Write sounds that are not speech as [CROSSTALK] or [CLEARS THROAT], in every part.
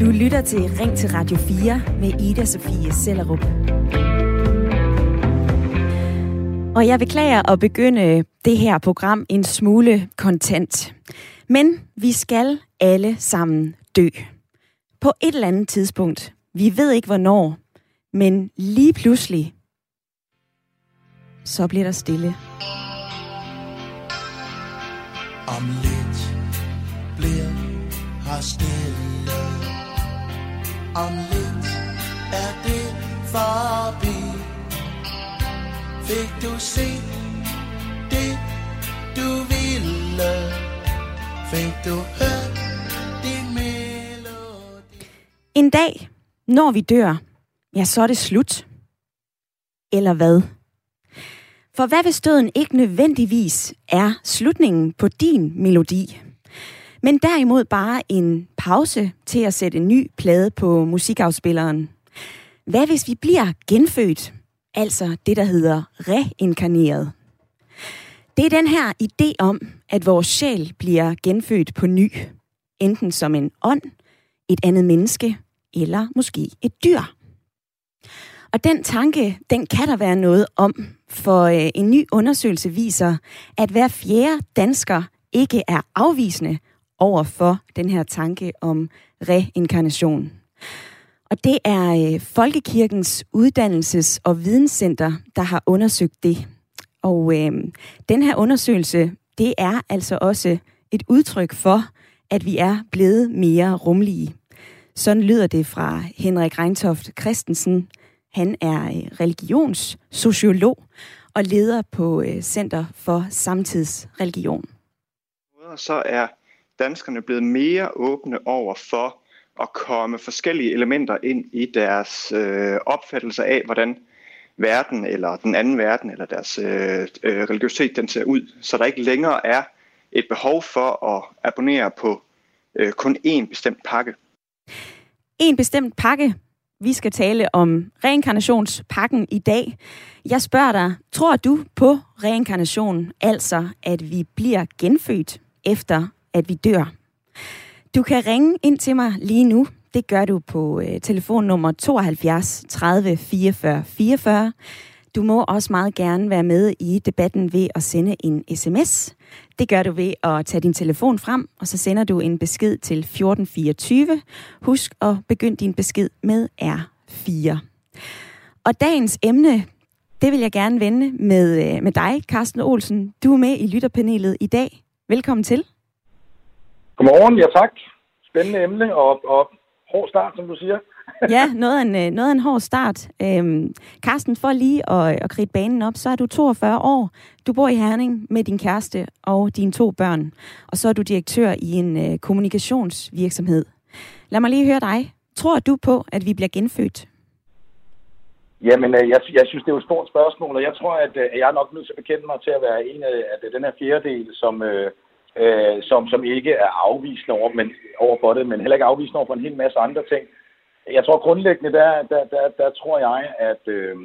Du lytter til Ring til Radio 4 med Ida Sofie Sellerup. Og jeg beklager at begynde det her program en smule kontant. Men vi skal alle sammen dø. På et eller andet tidspunkt. Vi ved ikke hvornår, men lige pludselig, så bliver der stille. Om lidt bliver har stille Om lidt er det forbi Fik du set det du ville Fik du hørt din melodi En dag, når vi dør, ja, så er det slut. Eller hvad? For hvad hvis døden ikke nødvendigvis er slutningen på din melodi? Men derimod bare en pause til at sætte en ny plade på musikafspilleren. Hvad hvis vi bliver genfødt? Altså det, der hedder reinkarneret. Det er den her idé om, at vores sjæl bliver genfødt på ny. Enten som en ånd, et andet menneske eller måske et dyr. Og den tanke, den kan der være noget om, for øh, en ny undersøgelse viser, at hver fjerde dansker ikke er afvisende over for den her tanke om reinkarnation. Og det er øh, Folkekirkens Uddannelses- og Videnscenter, der har undersøgt det. Og øh, den her undersøgelse, det er altså også et udtryk for, at vi er blevet mere rumlige. Sådan lyder det fra Henrik Reintoft Christensen. Han er øh, religionssociolog og leder på øh, Center for Samtidsreligion. Så er danskerne blevet mere åbne over for at komme forskellige elementer ind i deres øh, opfattelse af, hvordan verden eller den anden verden eller deres øh, øh, religiøsitet den ser ud. Så der ikke længere er et behov for at abonnere på øh, kun én bestemt pakke. En bestemt pakke. Vi skal tale om reinkarnationspakken i dag. Jeg spørger dig, tror du på reinkarnation, altså at vi bliver genfødt efter at vi dør? Du kan ringe ind til mig lige nu. Det gør du på øh, telefonnummer 72 30 44 44. Du må også meget gerne være med i debatten ved at sende en sms. Det gør du ved at tage din telefon frem, og så sender du en besked til 1424. Husk at begynde din besked med R4. Og dagens emne, det vil jeg gerne vende med, øh, med dig, Carsten Olsen. Du er med i lytterpanelet i dag. Velkommen til. Godmorgen, ja tak. Spændende emne og, og hård start, som du siger. [LAUGHS] ja, noget af en, øh, noget af en hård start. Øhm, Carsten, for lige at, at kridte banen op, så er du 42 år. Du bor i Herning med din kæreste og dine to børn. Og så er du direktør i en øh, kommunikationsvirksomhed. Lad mig lige høre dig. Tror du på, at vi bliver genfødt? Jamen, øh, jeg, jeg synes, det er jo et stort spørgsmål, og jeg tror, at øh, jeg er nok nødt til at bekende mig til at være en af at den her fjerdedel, som, øh, øh, som, som ikke er afvisende over, men, over for det, men heller ikke afvisende over for en hel masse andre ting. Jeg tror grundlæggende, der, der, der, der tror jeg, at, øh,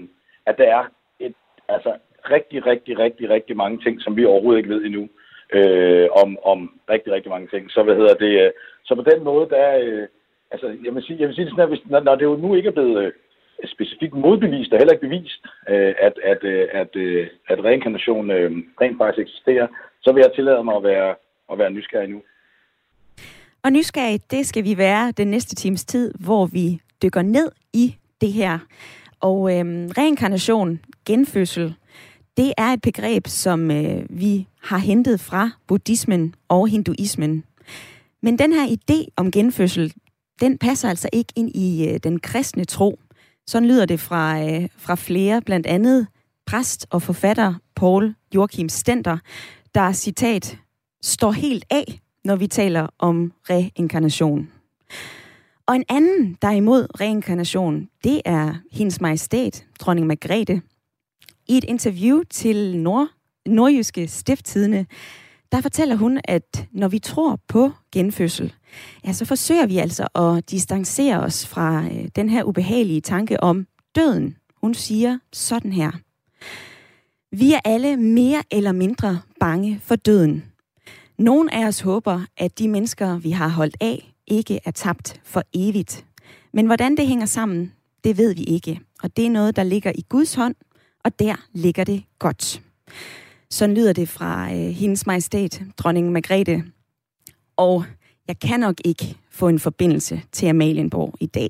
at der er et, altså, rigtig, rigtig, rigtig, rigtig mange ting, som vi overhovedet ikke ved endnu, øh, om, om rigtig, rigtig mange ting. Så hvad hedder det? Øh, så på den måde, der, øh, altså, jeg vil sige, jeg vil sige det sådan, at hvis, når, når det jo nu ikke er blevet øh, specifikt modbevist og heller ikke bevist, øh, at, at, øh, at, øh, at reinkarnation øh, rent faktisk eksisterer, så vil jeg tillade mig at være, at være nysgerrig nu. Og nysgerrig, det skal vi være den næste times tid, hvor vi dykker ned i det her. Og øhm, reinkarnation, genfødsel, det er et begreb, som øh, vi har hentet fra buddhismen og hinduismen. Men den her idé om genfødsel, den passer altså ikke ind i øh, den kristne tro. Sådan lyder det fra, øh, fra flere, blandt andet præst og forfatter Paul Joachim Stenter, der citat står helt af, når vi taler om reinkarnation. Og en anden, der er imod reinkarnation, det er hendes majestæt, dronning Margrethe. I et interview til Nord, Nordjyske Stifttidene, der fortæller hun, at når vi tror på genfødsel, ja, så forsøger vi altså at distancere os fra øh, den her ubehagelige tanke om døden. Hun siger sådan her. Vi er alle mere eller mindre bange for døden. Nogle af os håber, at de mennesker, vi har holdt af, ikke er tabt for evigt. Men hvordan det hænger sammen, det ved vi ikke. Og det er noget, der ligger i Guds hånd, og der ligger det godt. Sådan lyder det fra øh, hendes majestæt, dronning Margrethe. Og jeg kan nok ikke få en forbindelse til Amalienborg i dag.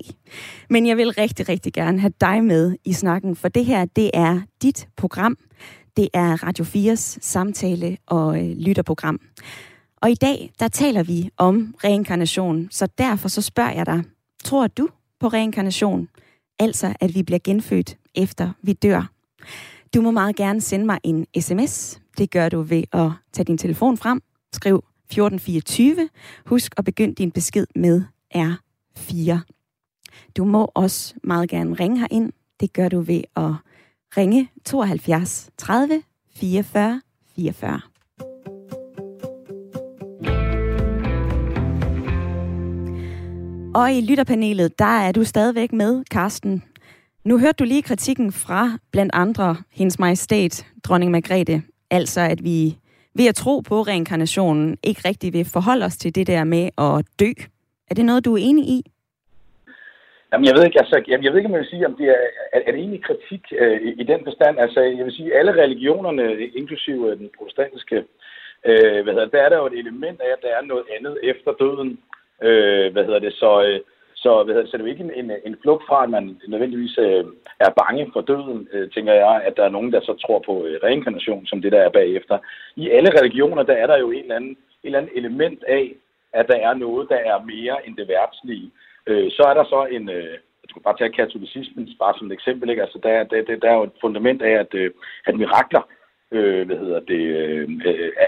Men jeg vil rigtig, rigtig gerne have dig med i snakken, for det her, det er dit program. Det er Radio 4's samtale- og øh, lytterprogram. Og i dag, der taler vi om reinkarnation, så derfor så spørger jeg dig, tror du på reinkarnation? Altså, at vi bliver genfødt efter vi dør. Du må meget gerne sende mig en sms. Det gør du ved at tage din telefon frem, skriv 1424. Husk at begynde din besked med R4. Du må også meget gerne ringe herind. Det gør du ved at ringe 72 30 44 44. Og i lytterpanelet, der er du stadigvæk med, Karsten. Nu hørte du lige kritikken fra blandt andre hendes majestæt, dronning Margrethe. Altså, at vi ved at tro på reinkarnationen ikke rigtig vil forholde os til det der med at dø. Er det noget, du er enig i? Jamen, jeg ved ikke, altså, jeg, jeg ved ikke, om jeg vil sige, om det er, er, er det egentlig kritik øh, i, i den forstand. Altså, jeg vil sige, alle religionerne, inklusive øh, den protestantiske, øh, hvad hedder det, der er der jo et element af, at der er noget andet efter døden. Øh, hvad hedder det, så, øh, så, hvad hedder så det er jo ikke en, en, en flugt fra, at man nødvendigvis øh, er bange for døden, øh, tænker jeg, at der er nogen, der så tror på øh, reinkarnation, som det der er bagefter. I alle religioner, der er der jo en eller anden, et eller andet element af, at der er noget, der er mere end det værtslige. Øh, så er der så en, øh, jeg skulle bare tage katolicismen bare som et eksempel, ikke? Altså, der, der, der, der er jo et fundament af, at, øh, at mirakler, øh, hvad hedder det, øh,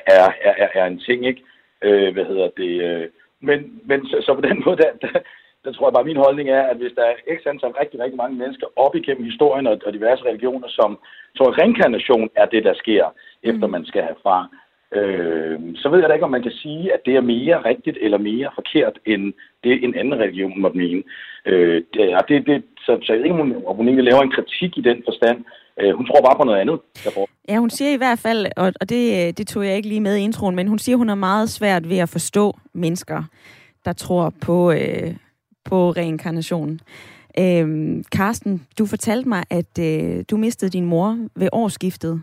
er, er, er, er en ting, ikke? Øh, hvad hedder det, øh, men, men så, så på den måde, der, der, der tror jeg bare, min holdning er, at hvis der er x antal rigtig, rigtig mange mennesker op igennem historien og, og diverse religioner, som tror, at reinkarnation er det, der sker, efter man skal herfra, øh, så ved jeg da ikke, om man kan sige, at det er mere rigtigt eller mere forkert, end det en anden religion måtte mene. Øh, det, det, det, så, så jeg ved ikke, om hun egentlig laver en kritik i den forstand. Øh, hun tror bare på noget andet. Derfor. Ja, hun siger i hvert fald, og, og det, det tog jeg ikke lige med i introen, men hun siger, hun er meget svært ved at forstå mennesker, der tror på, øh, på reinkarnation. Øhm, Karsten, du fortalte mig, at øh, du mistede din mor ved årsskiftet.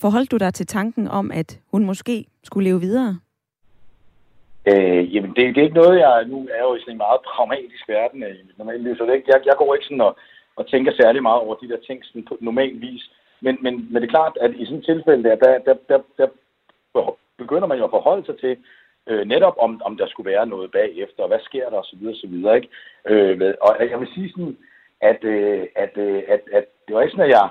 Forholdt du dig til tanken om, at hun måske skulle leve videre? Øh, jamen, det, det er ikke noget, jeg... Nu er jo i sådan en meget pragmatisk verden øh, i mit normale liv, så det, jeg, jeg går ikke sådan og, og tænker særlig meget over de der ting sådan på normal vis. Men, men, men det er klart, at i sådan et tilfælde der, der, der, der, der begynder man jo at forholde sig til, øh, netop om, om der skulle være noget bagefter, og hvad sker der osv. osv. Ikke? Øh, og jeg vil sige sådan, at, øh, at, øh, at, at det var ikke sådan, at jeg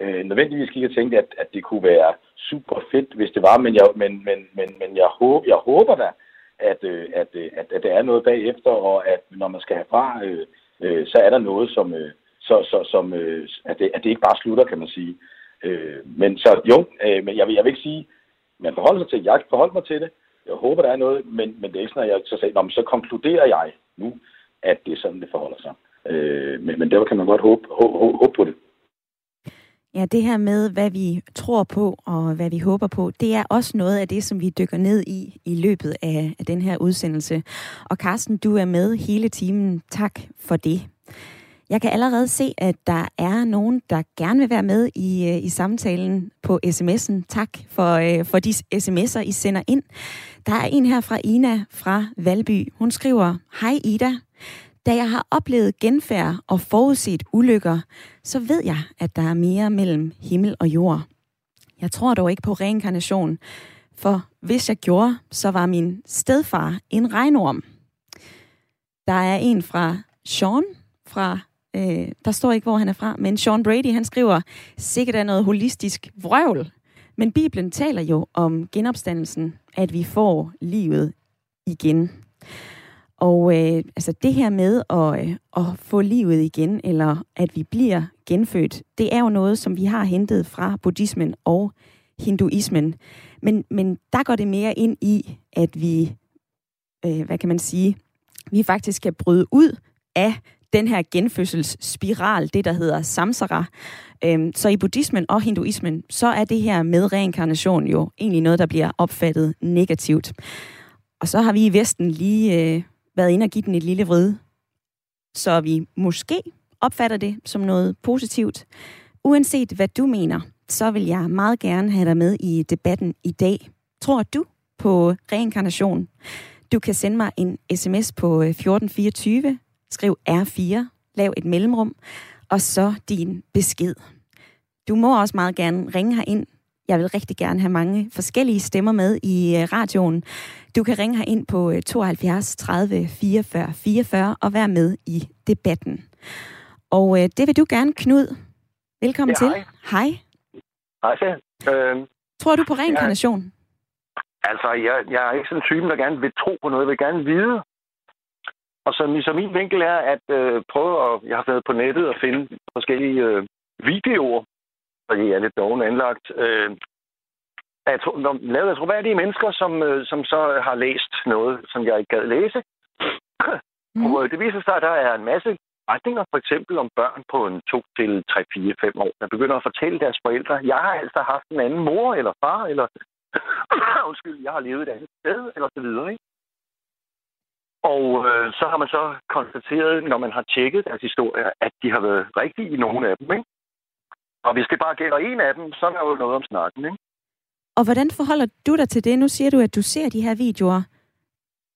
øh, nødvendigvis gik og tænkte, at, at det kunne være super fedt, hvis det var, men jeg, men, men, men, men jeg, håber, jeg håber da, at, øh, at, øh, at, at der er noget bagefter, og at når man skal herfra, øh, øh, så er der noget, som, øh, så, så, som øh, at, det, at det ikke bare slutter, kan man sige. Øh, men så jo, øh, men jeg vil, jeg vil ikke sige, man forholder sig til, jeg forholder mig til det, jeg håber, der er noget, men, men det er ikke sådan, at jeg så sagde, så konkluderer jeg nu, at det er sådan, det forholder sig. Øh, men, men der kan man godt håbe, håbe, håbe på det. Ja, det her med, hvad vi tror på og hvad vi håber på, det er også noget af det, som vi dykker ned i i løbet af, af den her udsendelse. Og Carsten, du er med hele timen. Tak for det. Jeg kan allerede se, at der er nogen, der gerne vil være med i, øh, i samtalen på sms'en. Tak for, øh, for de sms'er, I sender ind. Der er en her fra Ina fra Valby. Hun skriver, Hej Ida, da jeg har oplevet genfærd og forudset ulykker, så ved jeg, at der er mere mellem himmel og jord. Jeg tror dog ikke på reinkarnation, for hvis jeg gjorde, så var min stedfar en regnorm. Der er en fra Sean fra Øh, der står ikke, hvor han er fra, men Sean Brady, han skriver, sikkert er noget holistisk vrøvl. Men Bibelen taler jo om genopstandelsen, at vi får livet igen. Og øh, altså det her med at, øh, at få livet igen, eller at vi bliver genfødt, det er jo noget, som vi har hentet fra buddhismen og hinduismen. Men, men der går det mere ind i, at vi, øh, hvad kan man sige, vi faktisk skal bryde ud af den her genfødselsspiral, det der hedder samsara. Øhm, så i buddhismen og hinduismen, så er det her med reinkarnation jo egentlig noget, der bliver opfattet negativt. Og så har vi i Vesten lige øh, været inde og give den et lille vrid, så vi måske opfatter det som noget positivt. Uanset hvad du mener, så vil jeg meget gerne have dig med i debatten i dag. Tror du på reinkarnation? Du kan sende mig en sms på øh, 1424, skriv R4, lav et mellemrum, og så din besked. Du må også meget gerne ringe her ind. Jeg vil rigtig gerne have mange forskellige stemmer med i øh, radioen. Du kan ringe her ind på 72 30 44 44 og være med i debatten. Og øh, det vil du gerne, Knud. Velkommen Ja, til. hej. Hej. Hej. Øh, Tror du på reinkarnation? altså, jeg, jeg er ikke sådan en type, der gerne vil tro på noget. Jeg vil gerne vide. Og så, så min vinkel er at øh, prøve at... Jeg har været på nettet og finde forskellige øh, videoer, fordi jeg er lidt doven anlagt, øh, af tro- når- lavet af troværdige mennesker, som, øh, som så har læst noget, som jeg ikke gad læse. [CLEARS THROAT] Mm. Og det viser sig, at der er en masse retninger, for eksempel om børn på en 2 til 3, 4, 5 år, der begynder at fortælle deres forældre, jeg har altså haft en anden mor eller far, eller [CLEARS THROAT] undskyld, jeg har levet et andet sted, eller så videre, ikke? Og øh, så har man så konstateret, når man har tjekket deres historier, at de har været rigtige i nogle af dem, ikke? Og hvis det bare gælder en af dem, så er der jo noget om snakken, ikke? Og hvordan forholder du dig til det? Nu siger du, at du ser de her videoer.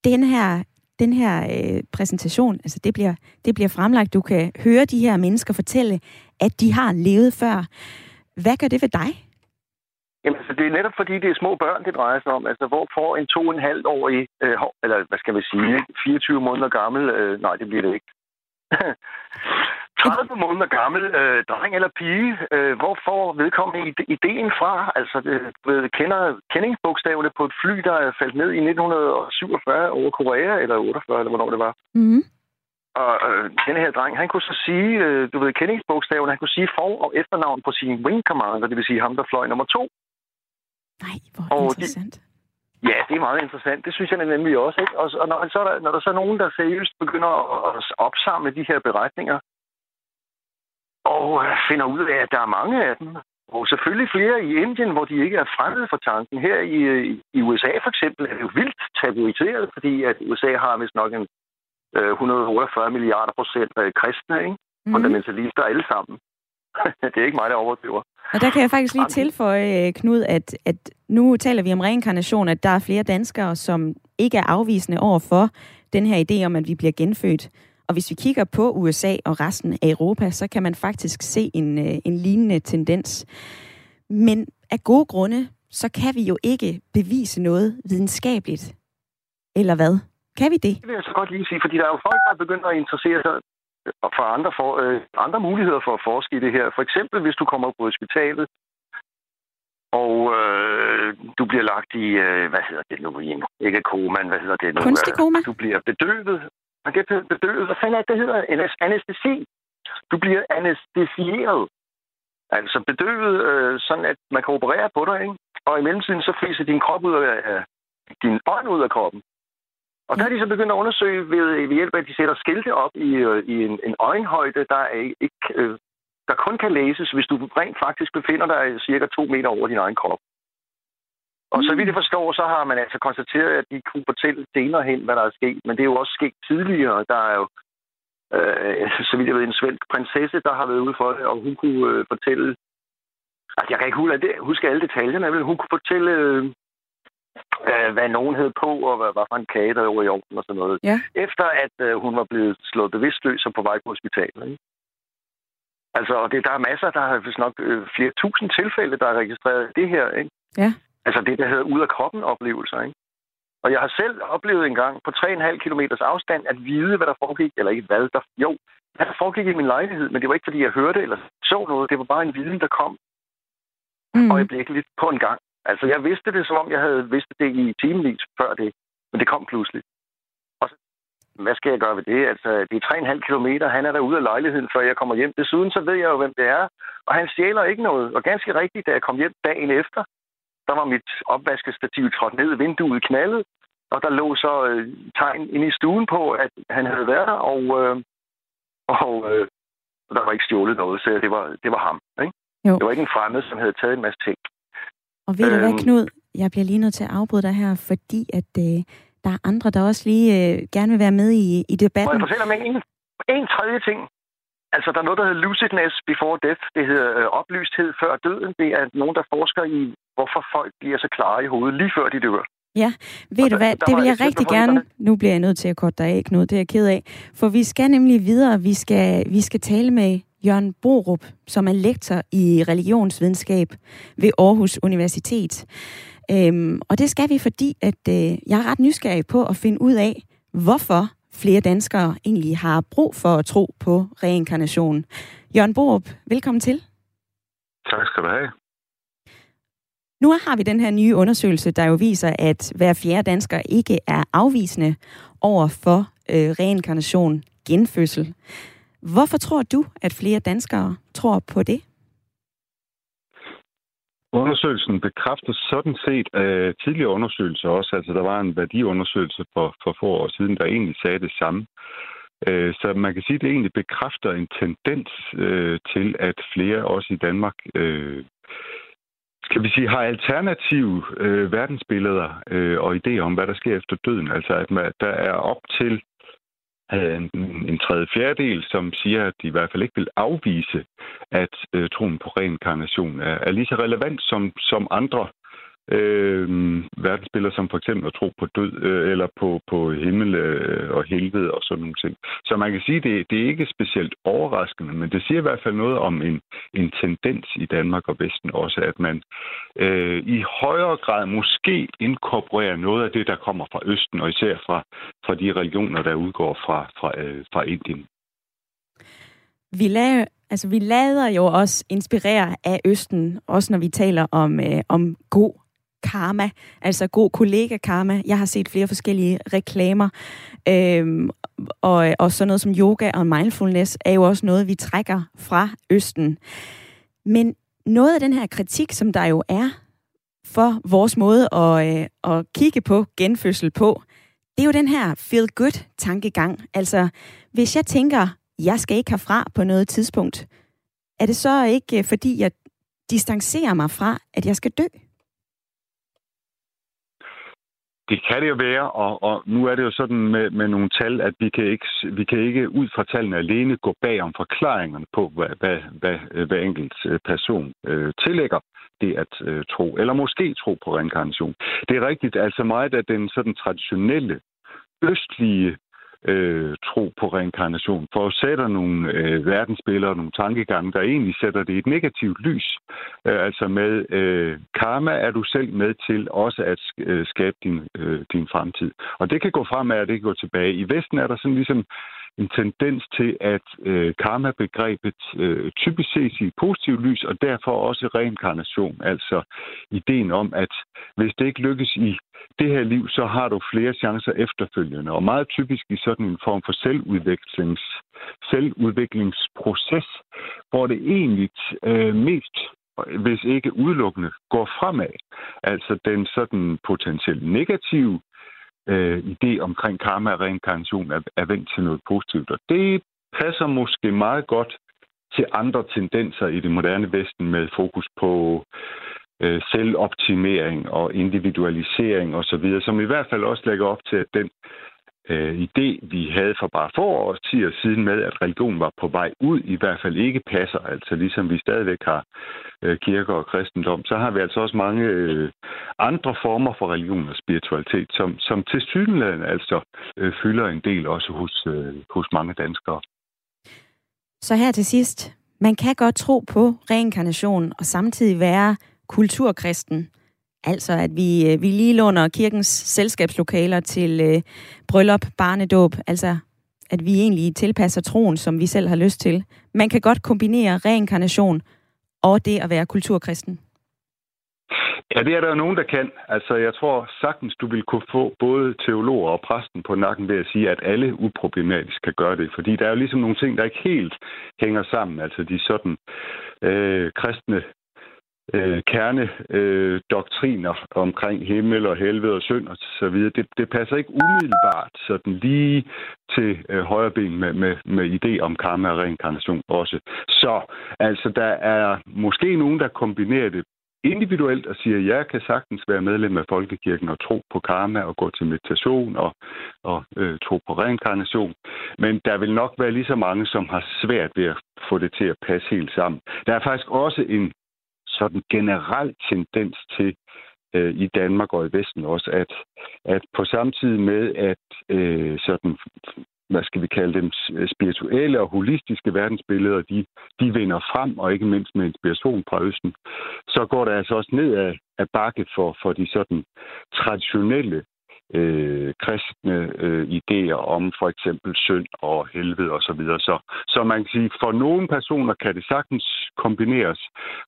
Den her, den her øh, præsentation, altså det bliver, det bliver fremlagt. Du kan høre de her mennesker fortælle, at de har levet før. Hvad gør det ved dig? Jamen, altså, det er netop fordi, det er små børn, det drejer sig om. Altså, hvor får en to og en halv årig, øh, hov, eller hvad skal vi sige, ikke? 24 måneder gammel, øh, nej, det bliver det ikke. [LAUGHS] 30 måneder gammel øh, dreng eller pige, øh, hvor får vedkommende ide- ideen fra? Altså, ved, kender kendingsbogstaverne på et fly, der er faldt ned i 1947 over Korea, eller 48, eller hvornår det var. Mm-hmm. Og øh, den her dreng, han kunne så sige, øh, du ved, kendingsbogstaverne, han kunne sige for- og efternavn på sin wing commander, det vil sige ham, der fløj nummer to. Nej, hvor Og de- interessant. Ja, det er meget interessant. Det synes jeg nemlig også. Ikke? Og, og når, så er der, når der så er nogen, der seriøst begynder at, opsamle de her beretninger, og øh, finder ud af, at der er mange af dem, og selvfølgelig flere i Indien, hvor de ikke er fremmede for tanken. Her i, øh, i USA for eksempel er det jo vildt tabuiseret, fordi at USA har vist nok en øh, 148 milliarder procent af kristne, ikke? Mm. fundamentalister alle sammen. [LAUGHS] det er ikke mig, der overdriver. Og der kan jeg faktisk lige tilføje, øh, Knud, at, at nu taler vi om reinkarnation, at der er flere danskere, som ikke er afvisende over for den her idé om, at vi bliver genfødt. Og hvis vi kigger på USA og resten af Europa, så kan man faktisk se en, øh, en lignende tendens. Men af gode grunde, så kan vi jo ikke bevise noget videnskabeligt. Eller hvad? Kan vi det? Det vil jeg så godt lige sige, fordi der er jo folk, der er begyndt at interessere sig for andre, for, øh, andre muligheder for at forske i det her. For eksempel, hvis du kommer på hospitalet, og øh, du bliver lagt i, øh, hvad hedder det nu, i en, ikke koma, hvad hedder det nu? Kunstig Øh, koma? Du bliver bedøvet. Man bliver bedøvet. Hvad fanden er det, det hedder? Anæstesi. Du bliver anestesieret. Altså bedøvet, øh, sådan at man kan operere på dig, ikke? Og i mellemtiden så fryser din krop ud af, af din ånd ud af kroppen. Og der er de så begyndt at undersøge ved, ved hjælp af, at de sætter skilte op i, øh, i en, en øjenhøjde, der, er ikke, øh, der kun kan læses, hvis du rent faktisk befinder dig cirka to meter over din egen krop. Og så vidt jeg forstår, så har man altså konstateret, at de kunne fortælle senere hen, hvad der er sket. Men det er jo også sket tidligere. Der er jo, øh, så vidt jeg ved, en svensk prinsesse, der har været ude for det, og hun kunne øh, fortælle... Altså, jeg kan ikke huske alle detaljerne, men hun kunne fortælle, øh, øh, hvad nogen hed på, og hvad, hvad for en kage, der var i ovnen og sådan noget. Ja. Efter at øh, hun var blevet slået bevidstløs og på vej på hospitalet. Ikke? Altså, og det, der er masser, der har vist nok øh, flere tusind tilfælde, der er registreret det her, ikke? Ja. Altså det, der hedder ud af kroppen oplevelser, ikke? Og jeg har selv oplevet en gang på 3,5 km afstand at vide, hvad der foregik, eller ikke hvad der... Jo, hvad der foregik i min lejlighed, men det var ikke, fordi jeg hørte eller så noget. Det var bare en viden, der kom Mm. øjeblikkeligt på en gang. Altså, jeg vidste det, som om jeg havde vidst det i timevis før det, men det kom pludselig. Og så, hvad skal jeg gøre ved det? Altså, det er 3,5 kilometer. Han er der ude af lejligheden, før jeg kommer hjem. Desuden så ved jeg jo, hvem det er. Og han stjæler ikke noget. Og ganske rigtigt, da jeg kom hjem dagen efter, der var mit opvaskestativ trådt ned, vinduet knaldet, og der lå så øh, tegn inde i stuen på, at han havde været der, og, øh, Og øh, der var ikke stjålet noget, så det var, det var ham. Ikke? Jo. Det var ikke en fremmed, som havde taget en masse ting. Og ved du hvad, Øhm. Knud? Jeg bliver lige nødt til at afbryde dig her, fordi at øh, der er andre, der også lige øh, gerne vil være med i, i Må jeg debatten. fortælle om en, en tredje ting? Altså, der er noget, der hedder lucidness before death. Det hedder øh, oplysthed før døden. Det er nogen, der forsker i, hvorfor folk bliver så klare i hovedet lige før de dør. Ved Og du der- hvad, der det var vil jeg rigtig gerne... Nu bliver jeg nødt til at korte dig af, Knud. Det er jeg ked af. For vi skal nemlig videre. Vi skal, vi skal tale med Jørgen Borup, som er lektor i religionsvidenskab ved Aarhus Universitet. Øhm, og det skal vi, fordi at øh, jeg er ret nysgerrig på at finde ud af, hvorfor flere danskere egentlig har brug for at tro på reinkarnation. Jørgen Borup, velkommen til. Tak skal du have. Nu har vi den her nye undersøgelse, der jo viser, at hver fjerde dansker ikke er afvisende over for øh, reinkarnation, genfødsel. Hvorfor tror du, at flere danskere tror på det? Undersøgelsen bekræfter sådan set øh, tidligere undersøgelser også. Altså, der var en værdiundersøgelse for, for få år siden, der egentlig sagde det samme. Øh, så man kan sige, at det egentlig bekræfter en tendens øh, til, at flere også i Danmark øh, skal vi sige, har alternative øh, verdensbilleder øh, og idéer om, hvad der sker efter døden. Altså, at man, der er op til havde en, en tredje fjerdedel, som siger, at de i hvert fald ikke vil afvise, at øh, troen på reinkarnation er, er lige så relevant som, som andre øh, verdensbilleder, som for eksempel at tro på død, øh, eller på, på himmel øh, og helvede og sådan nogle ting. Så man kan sige, at det, det er ikke specielt overraskende, men det siger i hvert fald noget om en, en tendens i Danmark og Vesten også, at man øh, i højere grad måske inkorporerer noget af det, der kommer fra Østen, og især fra, fra de religioner, der udgår fra, fra, øh, fra Indien. Vi, lader, altså, vi lader jo også inspirere af Østen, også når vi taler om, øh, om god karma, altså god kollega-karma. Jeg har set flere forskellige reklamer, øhm, og, og sådan noget som yoga og mindfulness er jo også noget, vi trækker fra Østen. Men noget af den her kritik, som der jo er for vores måde at, øh, at kigge på genfødsel på, det er jo den her feel-good-tankegang. Altså, hvis jeg tænker, jeg skal ikke herfra på noget tidspunkt, er det så ikke øh, fordi, jeg distancerer mig fra, at jeg skal dø? Det kan det jo være, og, og nu er det jo sådan med, med nogle tal, at vi kan, ikke, vi kan ikke ud fra tallene alene gå bag om forklaringerne på, hvad, hvad, hvad øh, hver enkelt øh, person øh, tillægger det at øh, tro, eller måske tro på reinkarnation. Det er rigtigt, altså meget af den sådan traditionelle østlige øh, tro på reinkarnation forudsætter nogle øh, verdensbilleder og nogle tankegange, der egentlig sætter det i et negativt lys. Øh, altså med øh, karma er du selv med til også at øh, skabe din, øh, din fremtid. Og det kan gå fremad, og det kan gå tilbage. I Vesten er der sådan ligesom en tendens til, at øh, karma-begrebet øh, typisk ses i positivt lys, og derfor også reinkarnation. Altså ideen om, at hvis det ikke lykkes i det her liv, så har du flere chancer efterfølgende. Og meget typisk i sådan en form for selvudviklings, selvudviklingsproces, hvor det egentlig øh, mest hvis ikke udelukkende, går fremad. Altså den sådan potentielt negative øh, idé omkring karma og reinkarnation er, er vendt til noget positivt. Og det passer måske meget godt til andre tendenser i det moderne Vesten med fokus på øh, selvoptimering og individualisering osv., som i hvert fald også lægger op til, at den øh, idé, vi havde for bare få årtier siden med, at religion var på vej ud, i hvert fald ikke passer. Altså ligesom vi stadigvæk har øh, kirker og kristendom, så har vi altså også mange øh, andre former for religion og spiritualitet, som, som til synligheden altså øh, fylder en del også hos, øh, hos mange danskere. Så her til sidst, man kan godt tro på reinkarnation og samtidig være kulturkristen. Altså at vi, øh, vi lige låner kirkens selskabslokaler til øh, bryllup, barnedåb, altså at vi egentlig tilpasser troen, som vi selv har lyst til. Man kan godt kombinere reinkarnation og det at være kulturkristen. Ja, det er der jo nogen, der kan. Altså, jeg tror sagtens, du vil kunne få både teologer og præsten på nakken ved at sige, at alle uproblematisk kan gøre det. Fordi der er jo ligesom nogle ting, der ikke helt hænger sammen. Altså, de sådan øh, kristne øh, kernedoktriner øh, omkring himmel og helvede og synd og så videre. Det, det passer ikke umiddelbart sådan lige til øh, højre ben med, med, med idé om karma og reinkarnation også. Så altså, der er måske nogen, der kombinerer det individuelt og siger, at jeg kan sagtens være medlem af Folkekirken og tro på karma og gå til meditation og, og øh, tro på reinkarnation. Men der vil nok være lige så mange, som har svært ved at få det til at passe helt sammen. Der er faktisk også en sådan generel tendens til øh, i Danmark og i Vesten også, at, at på samme tid med, at øh, sådan hvad skal vi kalde dem, spirituelle og holistiske verdensbilleder, de, de vinder frem, og ikke mindst med inspiration fra Østen, så går der altså også ned af, af bakke for, for de sådan traditionelle øh, kristne øh, idéer om for eksempel synd og helvede osv. Så, videre. så, så man kan sige, for nogle personer kan det sagtens kombineres.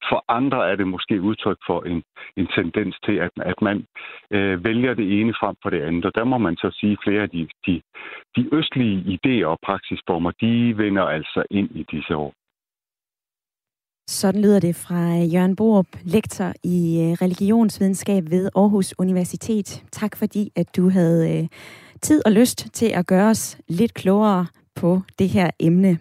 For andre er det måske udtryk for en, en tendens til, at, at man øh, vælger det ene frem for det andet. Og der må man så sige, at flere af de, de, de østlige idéer og praksisformer, de vender altså ind i disse år. Sådan lyder det fra Jørgen Borup, lektor i øh, religionsvidenskab ved Aarhus Universitet. Tak fordi, at du havde øh, tid og lyst til at gøre os lidt klogere på det her emne.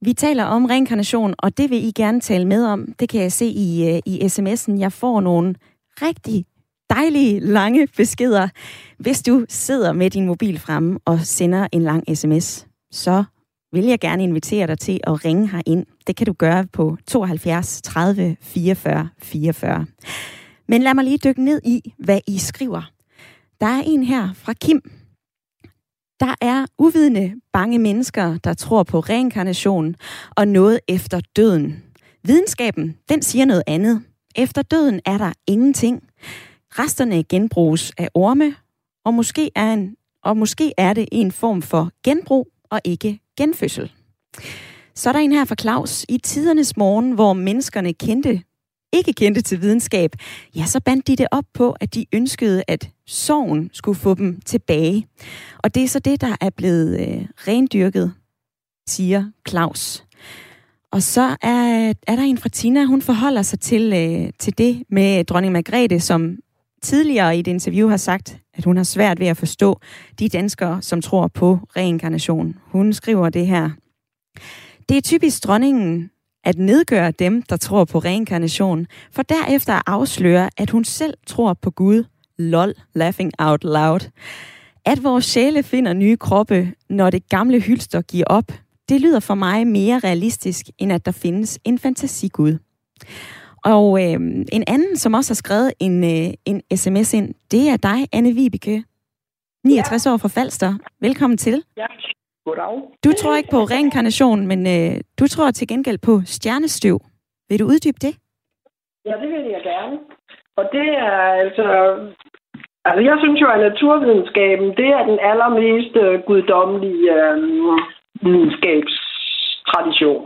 Vi taler om reinkarnation, og det vil I gerne tale med om. Det kan jeg se i, øh, i sms'en. Jeg får nogle rigtig dejlige, lange beskeder. Hvis du sidder med din mobil fremme og sender en lang sms, så vil jeg gerne invitere dig til at ringe her ind. Det kan du gøre på 72 30 44 44. Men lad mig lige dykke ned i, hvad I skriver. Der er en her fra Kim. Der er uvidende bange mennesker, der tror på reinkarnation og noget efter døden. Videnskaben, den siger noget andet. Efter døden er der ingenting. Resterne genbruges af orme, og måske er, en, og måske er det en form for genbrug og ikke genfødsel. Så er der en her fra Claus. I tidernes morgen, hvor menneskerne kendte, ikke kendte til videnskab, ja, så bandt de det op på, at de ønskede, at sorgen skulle få dem tilbage. Og det er så det, der er blevet øh, rendyrket, siger Claus. Og så er, er der en fra Tina, hun forholder sig til, øh, til det med dronning Margrethe, som tidligere i et interview har sagt, at hun har svært ved at forstå de danskere, som tror på reinkarnation. Hun skriver det her. Det er typisk dronningen at nedgøre dem, der tror på reinkarnation, for derefter at afsløre, at hun selv tror på Gud. Lol, laughing out loud. At vores sjæle finder nye kroppe, når det gamle hylster giver op, det lyder for mig mere realistisk, end at der findes en fantasigud. Og øh, en anden, som også har skrevet en, øh, en sms ind, det er dig, Anne Vibeke, 69 ja. år fra Falster. Velkommen til. Ja, goddag. Du tror ikke på reinkarnation, men øh, du tror til gengæld på stjernestøv. Vil du uddybe det? Ja, det vil jeg gerne. Og det er altså... Altså, jeg synes jo, at naturvidenskaben, det er den allermest øh, guddommelige øh, videnskabstradition.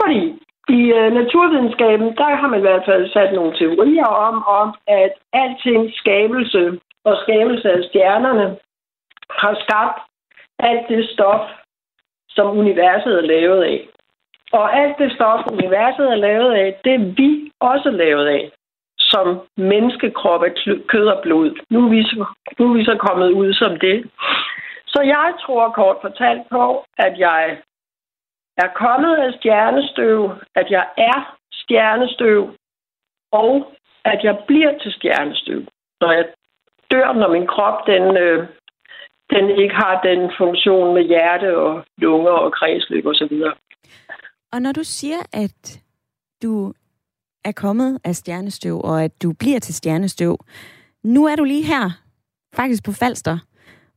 Fordi i øh, naturvidenskaben, der har man i hvert fald sat nogle teorier om, om at alting skabelse og skabelse af stjernerne har skabt alt det stof, som universet er lavet af. Og alt det stof, universet er lavet af, det er vi også lavet af som menneskekrop af kød og blod. Nu er, vi så, nu er vi så kommet ud som det. Så jeg tror kort fortalt på, at jeg er kommet af stjernestøv, at jeg er stjernestøv, og at jeg bliver til stjernestøv, når jeg dør, når min krop den, øh, den ikke har den funktion med hjerte og lunger og kredsløb osv. Og når du siger, at du er kommet af stjernestøv, og at du bliver til stjernestøv, nu er du lige her, faktisk på Falster.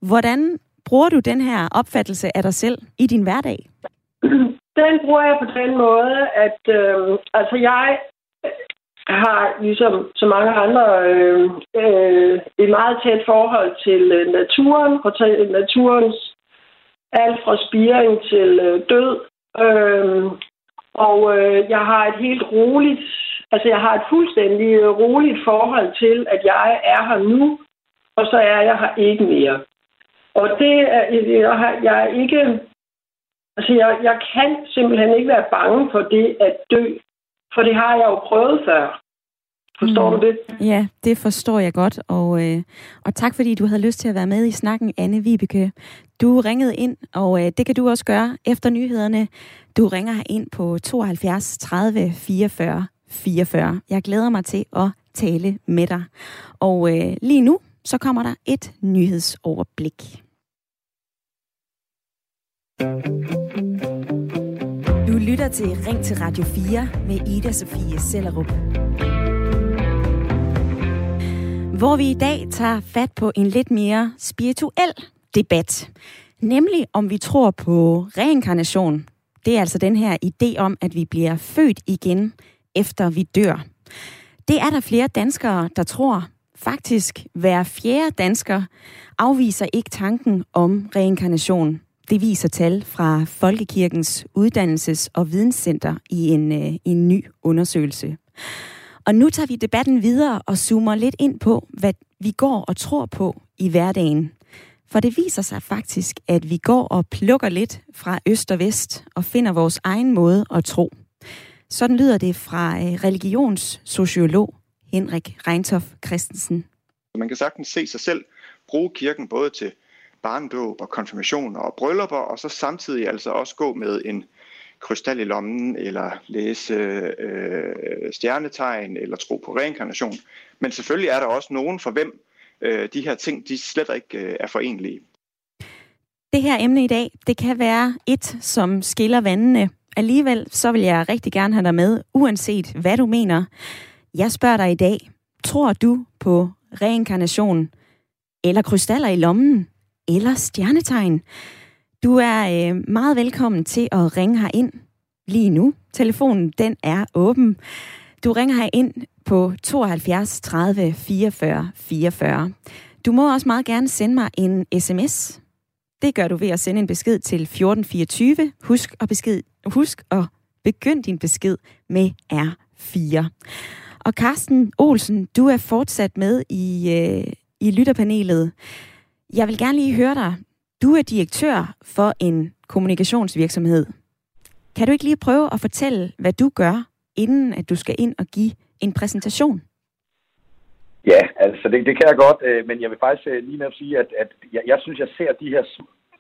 Hvordan bruger du den her opfattelse af dig selv i din hverdag? [CLEARS THROAT] Den bruger jeg på den måde, at øh, altså jeg øh, har ligesom så mange andre øh, øh, et meget tæt forhold til øh, naturen, og til naturens alt fra spiring til øh, død. Øh, og øh, jeg har et helt roligt, altså jeg har et fuldstændig øh, roligt forhold til, at jeg er her nu, og så er jeg her ikke mere. Og det er, jeg, har, jeg er ikke Altså, jeg, jeg kan simpelthen ikke være bange for det at dø. For det har jeg jo prøvet før. Forstår Mm. du det? Ja, det forstår jeg godt, og, øh, og tak fordi du havde lyst til at være med i snakken, Anne Vibeke. Du ringede ind, og øh, det kan du også gøre efter nyhederne. Du ringer ind på 72 30 44 44. Jeg glæder mig til at tale med dig. Og øh, lige nu, så kommer der et nyhedsoverblik. Du lytter til Ring til Radio 4 med Ida Sofie Sellerup. Hvor vi i dag tager fat på en lidt mere spirituel debat. Nemlig om vi tror på reinkarnation. Det er altså den her idé om, at vi bliver født igen, efter vi dør. Det er der flere danskere, der tror. Faktisk hver fjerde dansker afviser ikke tanken om reinkarnation. Det viser tal fra Folkekirkens Uddannelses- og Videnscenter i en, øh, i en ny undersøgelse. Og nu tager vi debatten videre og zoomer lidt ind på, hvad vi går og tror på i hverdagen. For det viser sig faktisk, at vi går og plukker lidt fra øst og vest og finder vores egen måde at tro. Sådan lyder det fra øh, religionssociolog Henrik Reintoff Christensen. Man kan sagtens se sig selv bruge kirken både til barndåb og konfirmationer og bryllupper, og så samtidig altså også gå med en krystal i lommen, eller læse øh, stjernetegn, eller tro på reinkarnation. Men selvfølgelig er der også nogen, for hvem øh, de her ting de slet ikke øh, er forenlige. Det her emne i dag, det kan være et, som skiller vandene. Alligevel så vil jeg rigtig gerne have dig med, uanset hvad du mener. Jeg spørger dig i dag, tror du på reinkarnation, eller krystaller i lommen, eller stjernetegn? Du er øh, meget velkommen til at ringe her ind lige nu. Telefonen den er åben. Du ringer her ind på 72 30 44 44. Du må også meget gerne sende mig en sms. Det gør du ved at sende en besked til 1424. Husk at, besked, husk at begynd din besked med R4. Og Carsten Olsen, du er fortsat med i, øh, i lytterpanelet. Jeg vil gerne lige høre dig. Du er direktør for en kommunikationsvirksomhed. Kan du ikke lige prøve at fortælle, hvad du gør, inden at du skal ind og give en præsentation? Ja, altså det, det kan jeg godt, øh, men jeg vil faktisk øh, lige med sige, at, at jeg, jeg synes, jeg ser de her,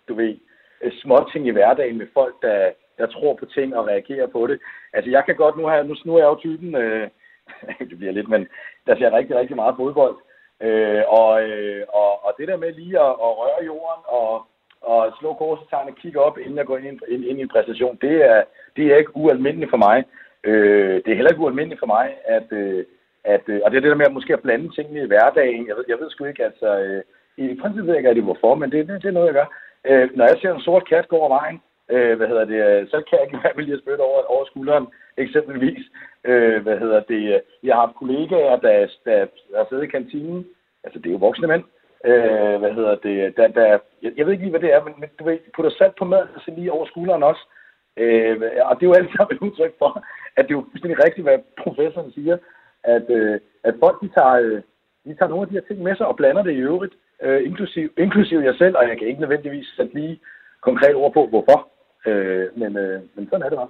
du ved, øh, små ting i hverdagen med folk, der, der tror på ting og reagerer på det. Altså jeg kan godt, nu, her, nu, nu er jeg jo typen, øh, [LAUGHS] det bliver lidt, men der ser rigtig, rigtig meget fodbold. Øh, og, øh, og, og det der med lige at, at røre jorden og, og slå korsetegn og kigge op, inden jeg går ind, ind, ind i en præstation, det er, det er ikke ualmindeligt for mig. Øh, det er heller ikke ualmindeligt for mig, at, øh, at øh, og det er det der med at måske at blande tingene i hverdagen. Jeg ved, jeg ved sgu ikke, altså, øh, i princippet ved jeg ikke rigtig hvorfor, men det, det, det er noget, jeg gør. Øh, når jeg ser en sort kat gå over vejen, øh, hvad hedder det, øh, så kan jeg ikke [LAUGHS] være med lige at spytte over, over skulderen, eksempelvis. Øh, hvad hedder det, øh, jeg har haft kollegaer, der, der, der siddet i kantinen, altså det er jo voksne mænd, øh, hvad hedder det, der, der, jeg, jeg ved ikke lige, hvad det er, men, men du ved, putter salt på mad og så lige over skulderen også. Øh, og det er jo alt sammen et udtryk for, at det er jo fuldstændig rigtigt, hvad professoren siger, at, øh, at folk de tager, øh, de tager nogle af de her ting med sig og blander det i øvrigt, øh, inklusiv, inklusiv jeg selv, og jeg kan ikke nødvendigvis sætte lige konkret ord på, hvorfor. Øh, men, øh, men sådan er det bare.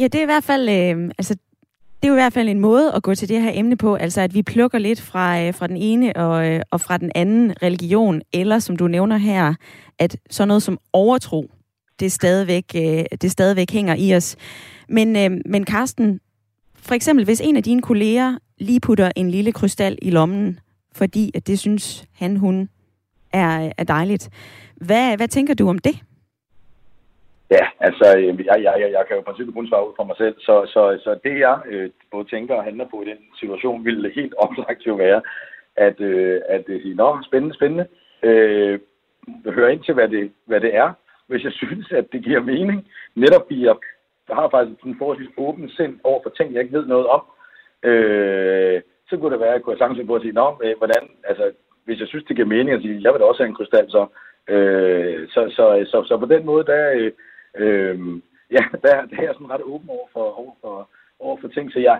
Ja, det er i hvert fald, øh, altså, det er jo i hvert fald en måde at gå til det her emne på, altså at vi plukker lidt fra, øh, fra den ene og, øh, og fra den anden religion, eller som du nævner her, at sådan noget som overtro, det stadigvæk, øh, det stadigvæk hænger i os. Men, øh, men Karsten, for eksempel hvis en af dine kolleger lige putter en lille krystal i lommen, fordi at det synes han, hun er, øh, er dejligt. Hvad, hvad tænker du om det? Ja, altså, jeg, jeg, jeg, jeg kan jo i princippet kun svare ud for mig selv, så, så, så det jeg øh, både tænker og handler på i den situation, ville helt [LAUGHS] oplagt jo være, at, øh, at øh, sige, nå, spændende, spændende, øh, hør ind til, hvad det, hvad det er, hvis jeg [LAUGHS] synes, at det giver mening, netop fordi jeg har faktisk en forholdsvis åben sind over for ting, jeg ikke ved noget om, øh, så kunne det være, at jeg kunne have chancen på at sige, nå, øh, hvordan, altså, hvis jeg synes, det giver mening at sige, jeg vil da også have en krystal, så, øh, så, så, så, så på den måde, der, øh, øh, ja, [LAUGHS] der, der er jeg sådan ret åben over for, over for, over for ting, så jeg,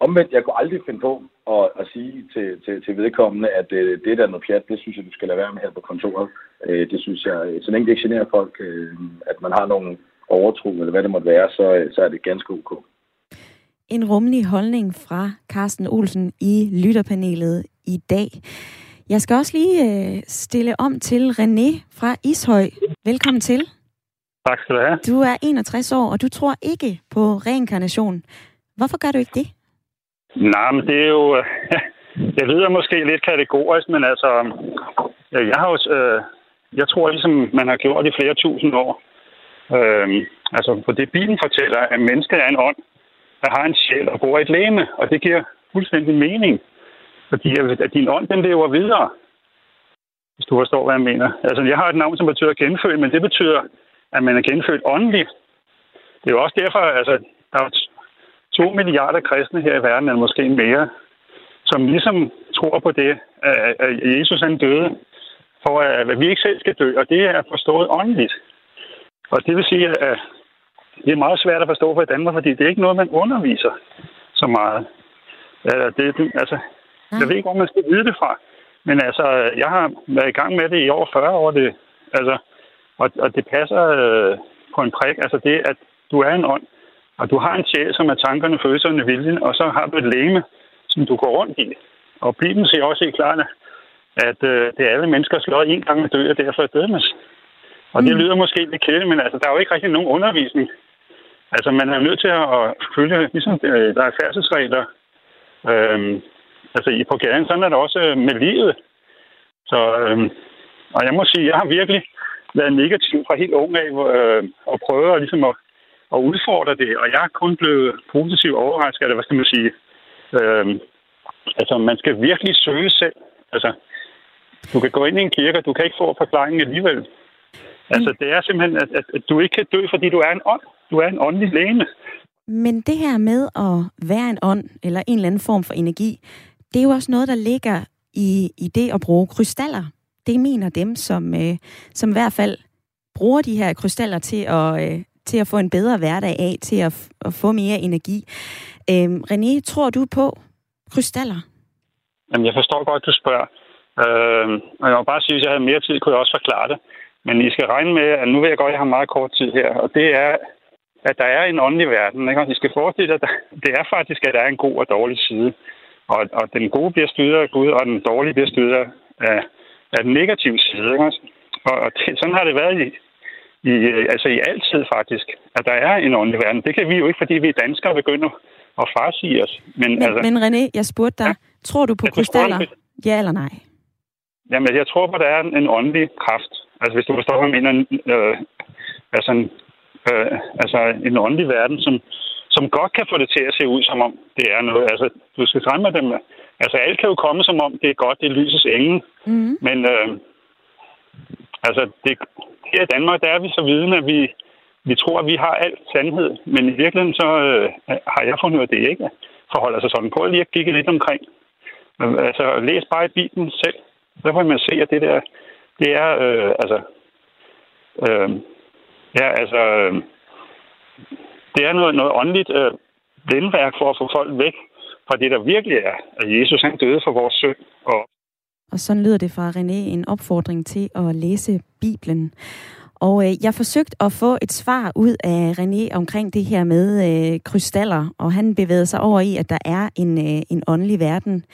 omvendt, jeg kunne aldrig finde på at, at sige til, til, til vedkommende, at øh, det der er noget pjat, det synes jeg, du skal lade være med her på kontoret. Øh, det synes jeg, øh, så længe det ikke generer folk, øh, at man har nogle overtro, eller hvad det måtte være, så, øh, så er det ganske ok. en rummelig holdning fra Carsten Olsen i lytterpanelet i dag. Jeg skal også lige øh, stille om til René fra Ishøj. Velkommen til. Tak skal du have. Du er 61 år, og du tror ikke på reinkarnation. Hvorfor gør du ikke det? Nej, men det er jo... Øh, [LAUGHS] det lyder måske lidt kategorisk, men altså... øh, Jeg har jo... Øh, jeg tror ligesom, man har gjort i flere tusind år. Øh, altså, for det Bibelen fortæller, at mennesket er en ånd, der har en sjæl og bor i et læme, og det giver fuldstændig mening. Fordi at at din ånd, den lever videre. Hvis du forstår, hvad jeg mener. Altså, jeg har et navn, som betyder genfødt, men det betyder, at man er genfødt åndeligt. Det er jo også derfor, altså, der er to milliarder kristne her i verden, eller måske mere, som ligesom tror på det, at Jesus han døde, for at vi ikke selv skal dø, og det er forstået åndeligt. Og det vil sige, at det er meget svært at forstå for i Danmark, fordi det er ikke noget, man underviser så meget. Det, det, altså, jeg ved ikke, hvor man skal vide det fra. Men altså, jeg har været i gang med det i over 40 år. Det, altså, og, og det passer øh, på en prik. Altså det, at du er en ånd, og du har en sjæl, som er tankerne, følelserne, viljen, og så har du et læme, som du går rundt i. Og Bibelen siger også helt klart, at øh, det er alle menneskers lod en gang at dø, og derfor er dødmes. Og det Mm. lyder måske lidt kedeligt, men altså, der er jo ikke rigtig nogen undervisning. Altså, man er nødt til at følge, ligesom øh, der er færdselsregler. Øhm, altså, i på gaden, sådan er det også øh, med livet. Så, øhm, og jeg må sige, jeg har virkelig været negativ fra helt ung af, øh, og prøvet at, ligesom at, at udfordre det. Og jeg er kun blevet positivt overrasket, eller hvad skal man sige. Øhm, altså, man skal virkelig søge selv. Altså, du kan gå ind i en kirke, og du kan ikke få forklaringen alligevel. Altså, det er simpelthen, at, at, at du ikke kan dø, fordi du er en ånd. Du er en åndelig læge. Men det her med at være en ånd, eller en eller anden form for energi, det er jo også noget, der ligger i, i det at bruge krystaller. Det mener dem, som, øh, som i hvert fald bruger de her krystaller til at, øh, til at få en bedre hverdag af, til at, at få mere energi. Øh, René, tror du på krystaller? Jamen, jeg forstår godt, du spørger. Øh, og jeg må bare sige, at hvis jeg havde mere tid, kunne jeg også forklare det. Men I skal regne med, at nu vil jeg godt, at jeg har meget kort tid her, og det er, at der er en åndelig verden. Ikke? Og I skal forestille jer, at der- det er faktisk, at der er en god og dårlig side. Og, og den gode bliver styret af Gud, og den dårlige bliver styret af, af den negative side. Ikke? Og, og det, sådan har det været i, i, altså i altid faktisk, at der er en åndelig verden. Det kan vi jo ikke, fordi vi danskere begynder at farsige os. Men, Men, altså, men René, jeg spurgte dig, ja. tror du på Jeg tror, krystaller? at- Ja eller nej? Jamen, jeg tror på, at der er en, en åndelig kraft. Altså, hvis du forstår, hvad jeg mener. Øh, altså, en, øh, altså, en åndelig verden, som, som godt kan få det til at se ud, som om det er noget. Altså, du skal skræmme med dem. Altså, alt kan jo komme, som om det er godt, det er lysets engel. Mm-hmm. Men øh, altså, det, her i Danmark, der er vi så vidne, at vi, vi tror, at vi har alt sandhed. Men i virkeligheden, så øh, har jeg fundet ud af, det ikke forholder sig sådan. Prøv lige at kigge lidt omkring. Altså, læs bare i Bibelen selv. Så får man se, at det der, det er, øh, altså, øh, ja, altså, øh, det er noget, noget åndeligt øh, blindværk for at få folk væk fra det, der virkelig er, at Jesus han døde for vores søn Og Og sådan lyder det fra René, en opfordring til at læse Bibelen. Og øh, jeg forsøgte at få et svar ud af René omkring det her med øh, krystaller, og han bevægede sig over i, at der er en, øh, en åndelig verden.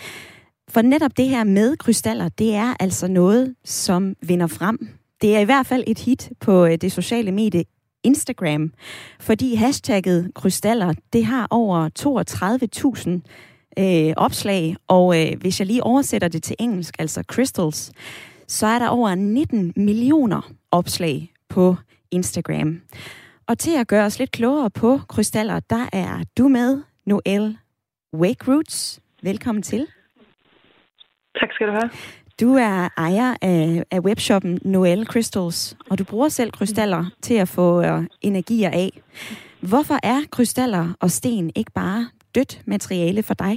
For netop det her med krystaller, det er altså noget, som vinder frem. Det er i hvert fald et hit på øh, det sociale medie Instagram, fordi hashtagget krystaller, det har over 32.000 øh, opslag, og øh, hvis jeg lige oversætter det til engelsk, altså crystals, så er der over 19 millioner opslag på Instagram. Og til at gøre os lidt klogere på krystaller, der er du med, Noel Wake Roots. Velkommen til. Tak skal du have. Du er ejer af, af webshoppen Noel Crystals, og du bruger selv krystaller til at få øh, energier af. Hvorfor er krystaller og sten ikke bare dødt materiale for dig?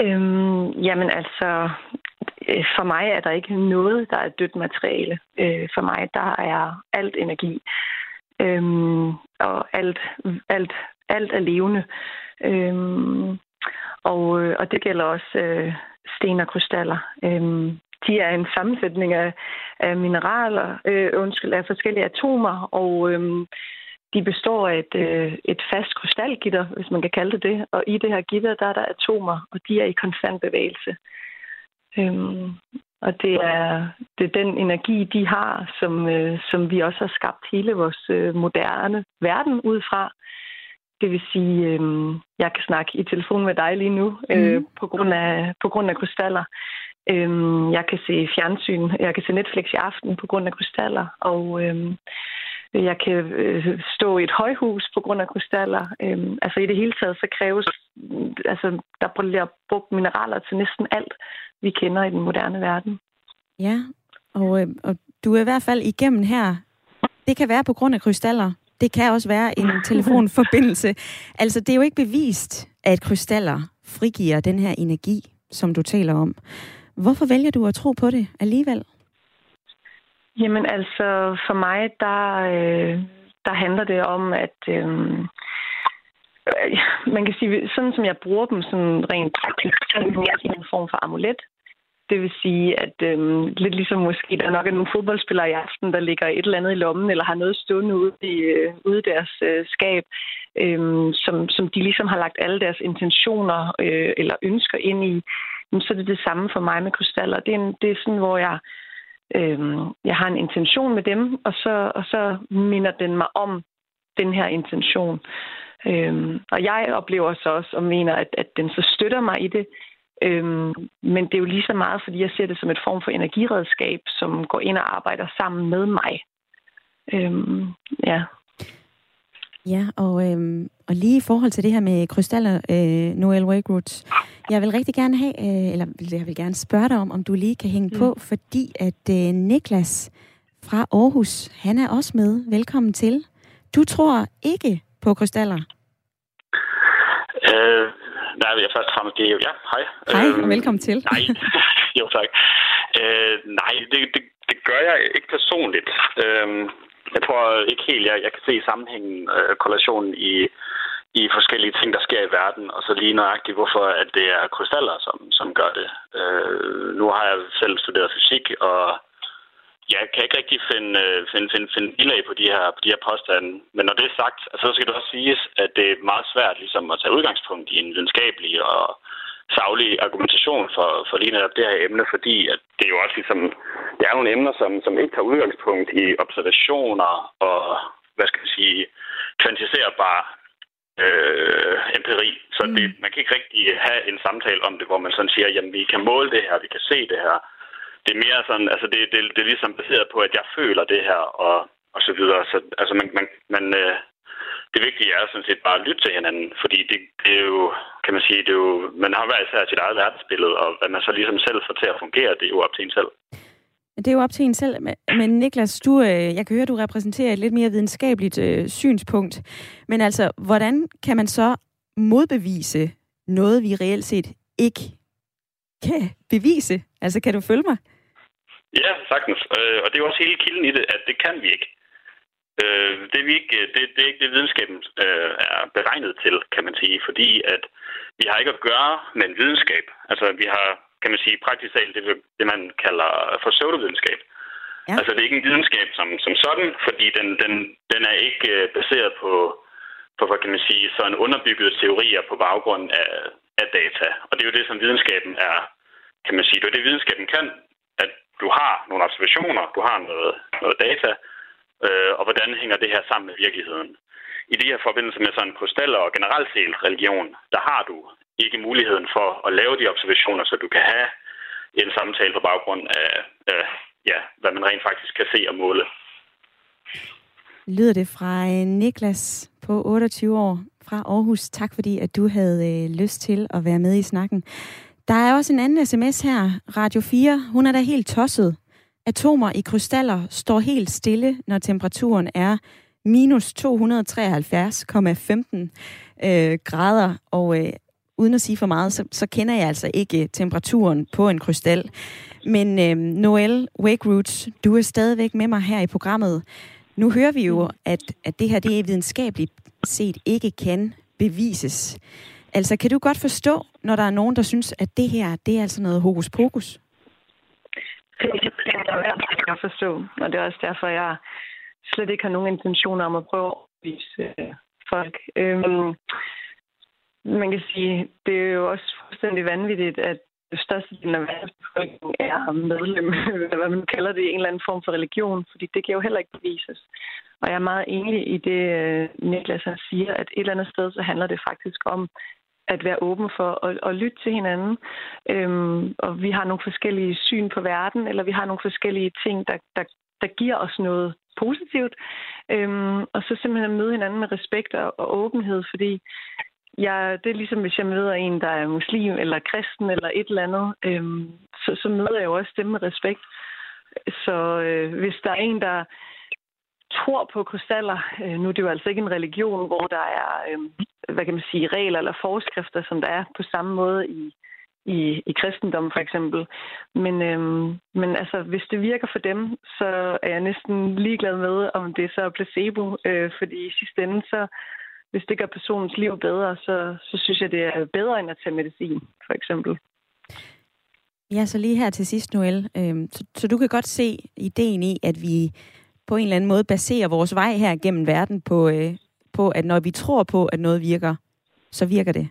Øhm, jamen altså, øh, for mig er der ikke noget, der er dødt materiale. Øh, for mig, der er alt energi. Øhm, og alt, alt, alt er levende. Øhm, og, øh, og det gælder også øh, sten og krystaller. Øhm, de er en sammensætning af, af mineraler, øh, undskyld, af forskellige atomer, og øhm, de består af et, øh, et fast krystalgitter, hvis man kan kalde det det. Og i det her gitter, der er der atomer, og de er i konstant bevægelse. Øhm, og det er, det er den energi, de har, som, øh, som vi også har skabt hele vores øh, moderne verden ud fra. Det vil sige, øh, jeg kan snakke i telefon med dig lige nu øh, mm. på, grund af, på grund af krystaller. Øh, jeg kan se fjernsyn, jeg kan se Netflix i aften på grund af krystaller, og øh, jeg kan øh, stå i et højhus på grund af krystaller. Øh, altså i det hele taget, så kræves, altså der bliver brugt mineraler til næsten alt, vi kender i den moderne verden. Ja, og, øh, og du er i hvert fald igennem her. Det kan være på grund af krystaller. Det kan også være en [LAUGHS] telefonforbindelse. Altså, det er jo ikke bevist, at krystaller frigiver den her energi, som du taler om. Hvorfor vælger du at tro på det alligevel? Jamen altså, for mig, der, øh, der handler det om, at øh, man kan sige, sådan som jeg bruger dem sådan rent praktisk, så er det en form for amulet. Det vil sige, at øhm, lidt ligesom måske der nok er nogle fodboldspillere i aften, der ligger et eller andet i lommen, eller har noget stående ude i, øh, ude i deres øh, skab, øhm, som, som de ligesom har lagt alle deres intentioner øh, eller ønsker ind i, så er det det samme for mig med krystaller. Det er, en, det er sådan, hvor jeg, øhm, jeg har en intention med dem, og så, og så minder den mig om den her intention. Øhm, og jeg oplever så også og mener, at, at den så støtter mig i det, Øhm, men det er jo lige så meget, fordi jeg ser det som et form for energiredskab, som går ind og arbejder sammen med mig. Øhm, ja. Ja, og, øhm, og lige i forhold til det her med krystaller, øh, Noel Wakeroot, jeg vil rigtig gerne have, øh, eller jeg vil gerne spørge dig om, om du lige kan hænge mm. på, fordi at øh, Niklas fra Aarhus, han er også med. Velkommen til. Du tror ikke på krystaller? Øh, Nej, jeg først og fremmest det. Ja, hej. Hej, øhm, velkommen til. [LAUGHS] Nej, [LAUGHS] jo tak. Øh, nej, det, det, det gør jeg ikke personligt. Øh, jeg tror ikke helt, jeg, jeg kan se sammenhængen, øh, korrelationen i, i forskellige ting, der sker i verden, og så lige nøjagtigt, hvorfor at det er krystaller, som, som gør det. Øh, nu har jeg selv studeret fysik, og jeg kan ikke rigtig finde, øh, finde, finde, finde bilag på de her, på de her påstande. Men når det er sagt, så skal det også siges, at det er meget svært ligesom, at tage udgangspunkt i en videnskabelig og savlig argumentation for, for lige netop det her emne, fordi at det er jo også ligesom, det er nogle emner, som, som ikke tager udgangspunkt i observationer og, hvad skal man sige, kvantificerbare øh, empiri. Så det, mm. man kan ikke rigtig have en samtale om det, hvor man sådan siger, jamen vi kan måle det her, vi kan se det her det er mere sådan, altså det, det, det er ligesom baseret på, at jeg føler det her, og, og så videre. Så altså man, man, man øh, det vigtige er sådan set bare at lytte til hinanden, fordi det, det er jo, kan man sige, det er jo, man har hver især sit eget verdensbillede, og hvad man så ligesom selv får til at fungere, det er jo op til en selv. Det er jo op til en selv. Men Niklas, du, øh, jeg kan høre, du repræsenterer et lidt mere videnskabeligt øh, synspunkt. Men altså, hvordan kan man så modbevise noget, vi reelt set ikke kan bevise? Altså, kan du følge mig? Ja, sagtens. Øh, og det er jo også hele kilden i det, at det kan vi ikke. Øh, det, er vi ikke det, det er ikke det, videnskaben øh, er beregnet til, kan man sige, fordi at vi har ikke at gøre med en videnskab. Altså, vi har, kan man sige, praktisk talt det, det man kalder for pseudovidenskab. Ja. Altså, det er ikke en videnskab som, som sådan, fordi den, den, den er ikke baseret på, på, hvad kan man sige, sådan underbyggede teorier på baggrund af, af data. Og det er jo det, som videnskaben er, kan man sige, det er det, videnskaben kan du har nogle observationer, du har noget, noget data, øh, og hvordan hænger det her sammen med virkeligheden. I det her forbindelse med sådan krystaller og generelt set religion, der har du ikke muligheden for at lave de observationer, så du kan have en samtale på baggrund af, øh, ja, hvad man rent faktisk kan se og måle. Lyder det fra øh, Niklas på 28 år fra Aarhus. Tak fordi, at du havde øh, lyst til at være med i snakken. Der er også en anden sms her. Radio 4, hun er da helt tosset. Atomer i krystaller står helt stille, når temperaturen er minus 273,15 øh, grader. Og øh, uden at sige for meget, så, så kender jeg altså ikke temperaturen på en krystal. Men øh, Noel Wakeroots, du er stadigvæk med mig her i programmet. Nu hører vi jo, at, at det her det er videnskabeligt set ikke kan bevises. Altså, kan du godt forstå, når der er nogen, der synes, at det her, det er altså noget hokus pokus? Det kan jeg forstå, og det er også derfor, jeg slet ikke har nogen intentioner om at prøve at overbevise øh, folk. Øhm, man kan sige, det er jo også fuldstændig vanvittigt, at størstedelen af verdens befolkning er medlem, [LAUGHS] eller hvad man kalder det, i en eller anden form for religion, fordi det kan jo heller ikke bevises. Og jeg er meget enig i det, øh, Niklas han siger, at et eller andet sted, så handler det faktisk om at være åben for at, at lytte til hinanden. Øhm, og vi har nogle forskellige syn på verden, eller vi har nogle forskellige ting, der, der, der giver os noget positivt. Øhm, og så simpelthen møde hinanden med respekt og, og åbenhed, fordi jeg, det er ligesom, hvis jeg møder en, der er muslim eller kristen eller et eller andet, øhm, så, så møder jeg jo også dem med respekt. Så øh, hvis der er en, der tror på krystaller, øh, nu er det jo altså ikke en religion, hvor der er, øh, hvad kan man sige, regler eller forskrifter, som der er på samme måde i, i, i kristendommen for eksempel. Men, øhm, men altså, hvis det virker for dem, så er jeg næsten ligeglad med, om det så er placebo, øh, fordi i sidste ende, så, hvis det gør personens liv bedre, så, så synes jeg, det er bedre end at tage medicin, for eksempel. Ja, så lige her til sidst, Noel. Øh, så, så du kan godt se ideen i, at vi på en eller anden måde baserer vores vej her gennem verden på, øh, på at når vi tror på, at noget virker, så virker det.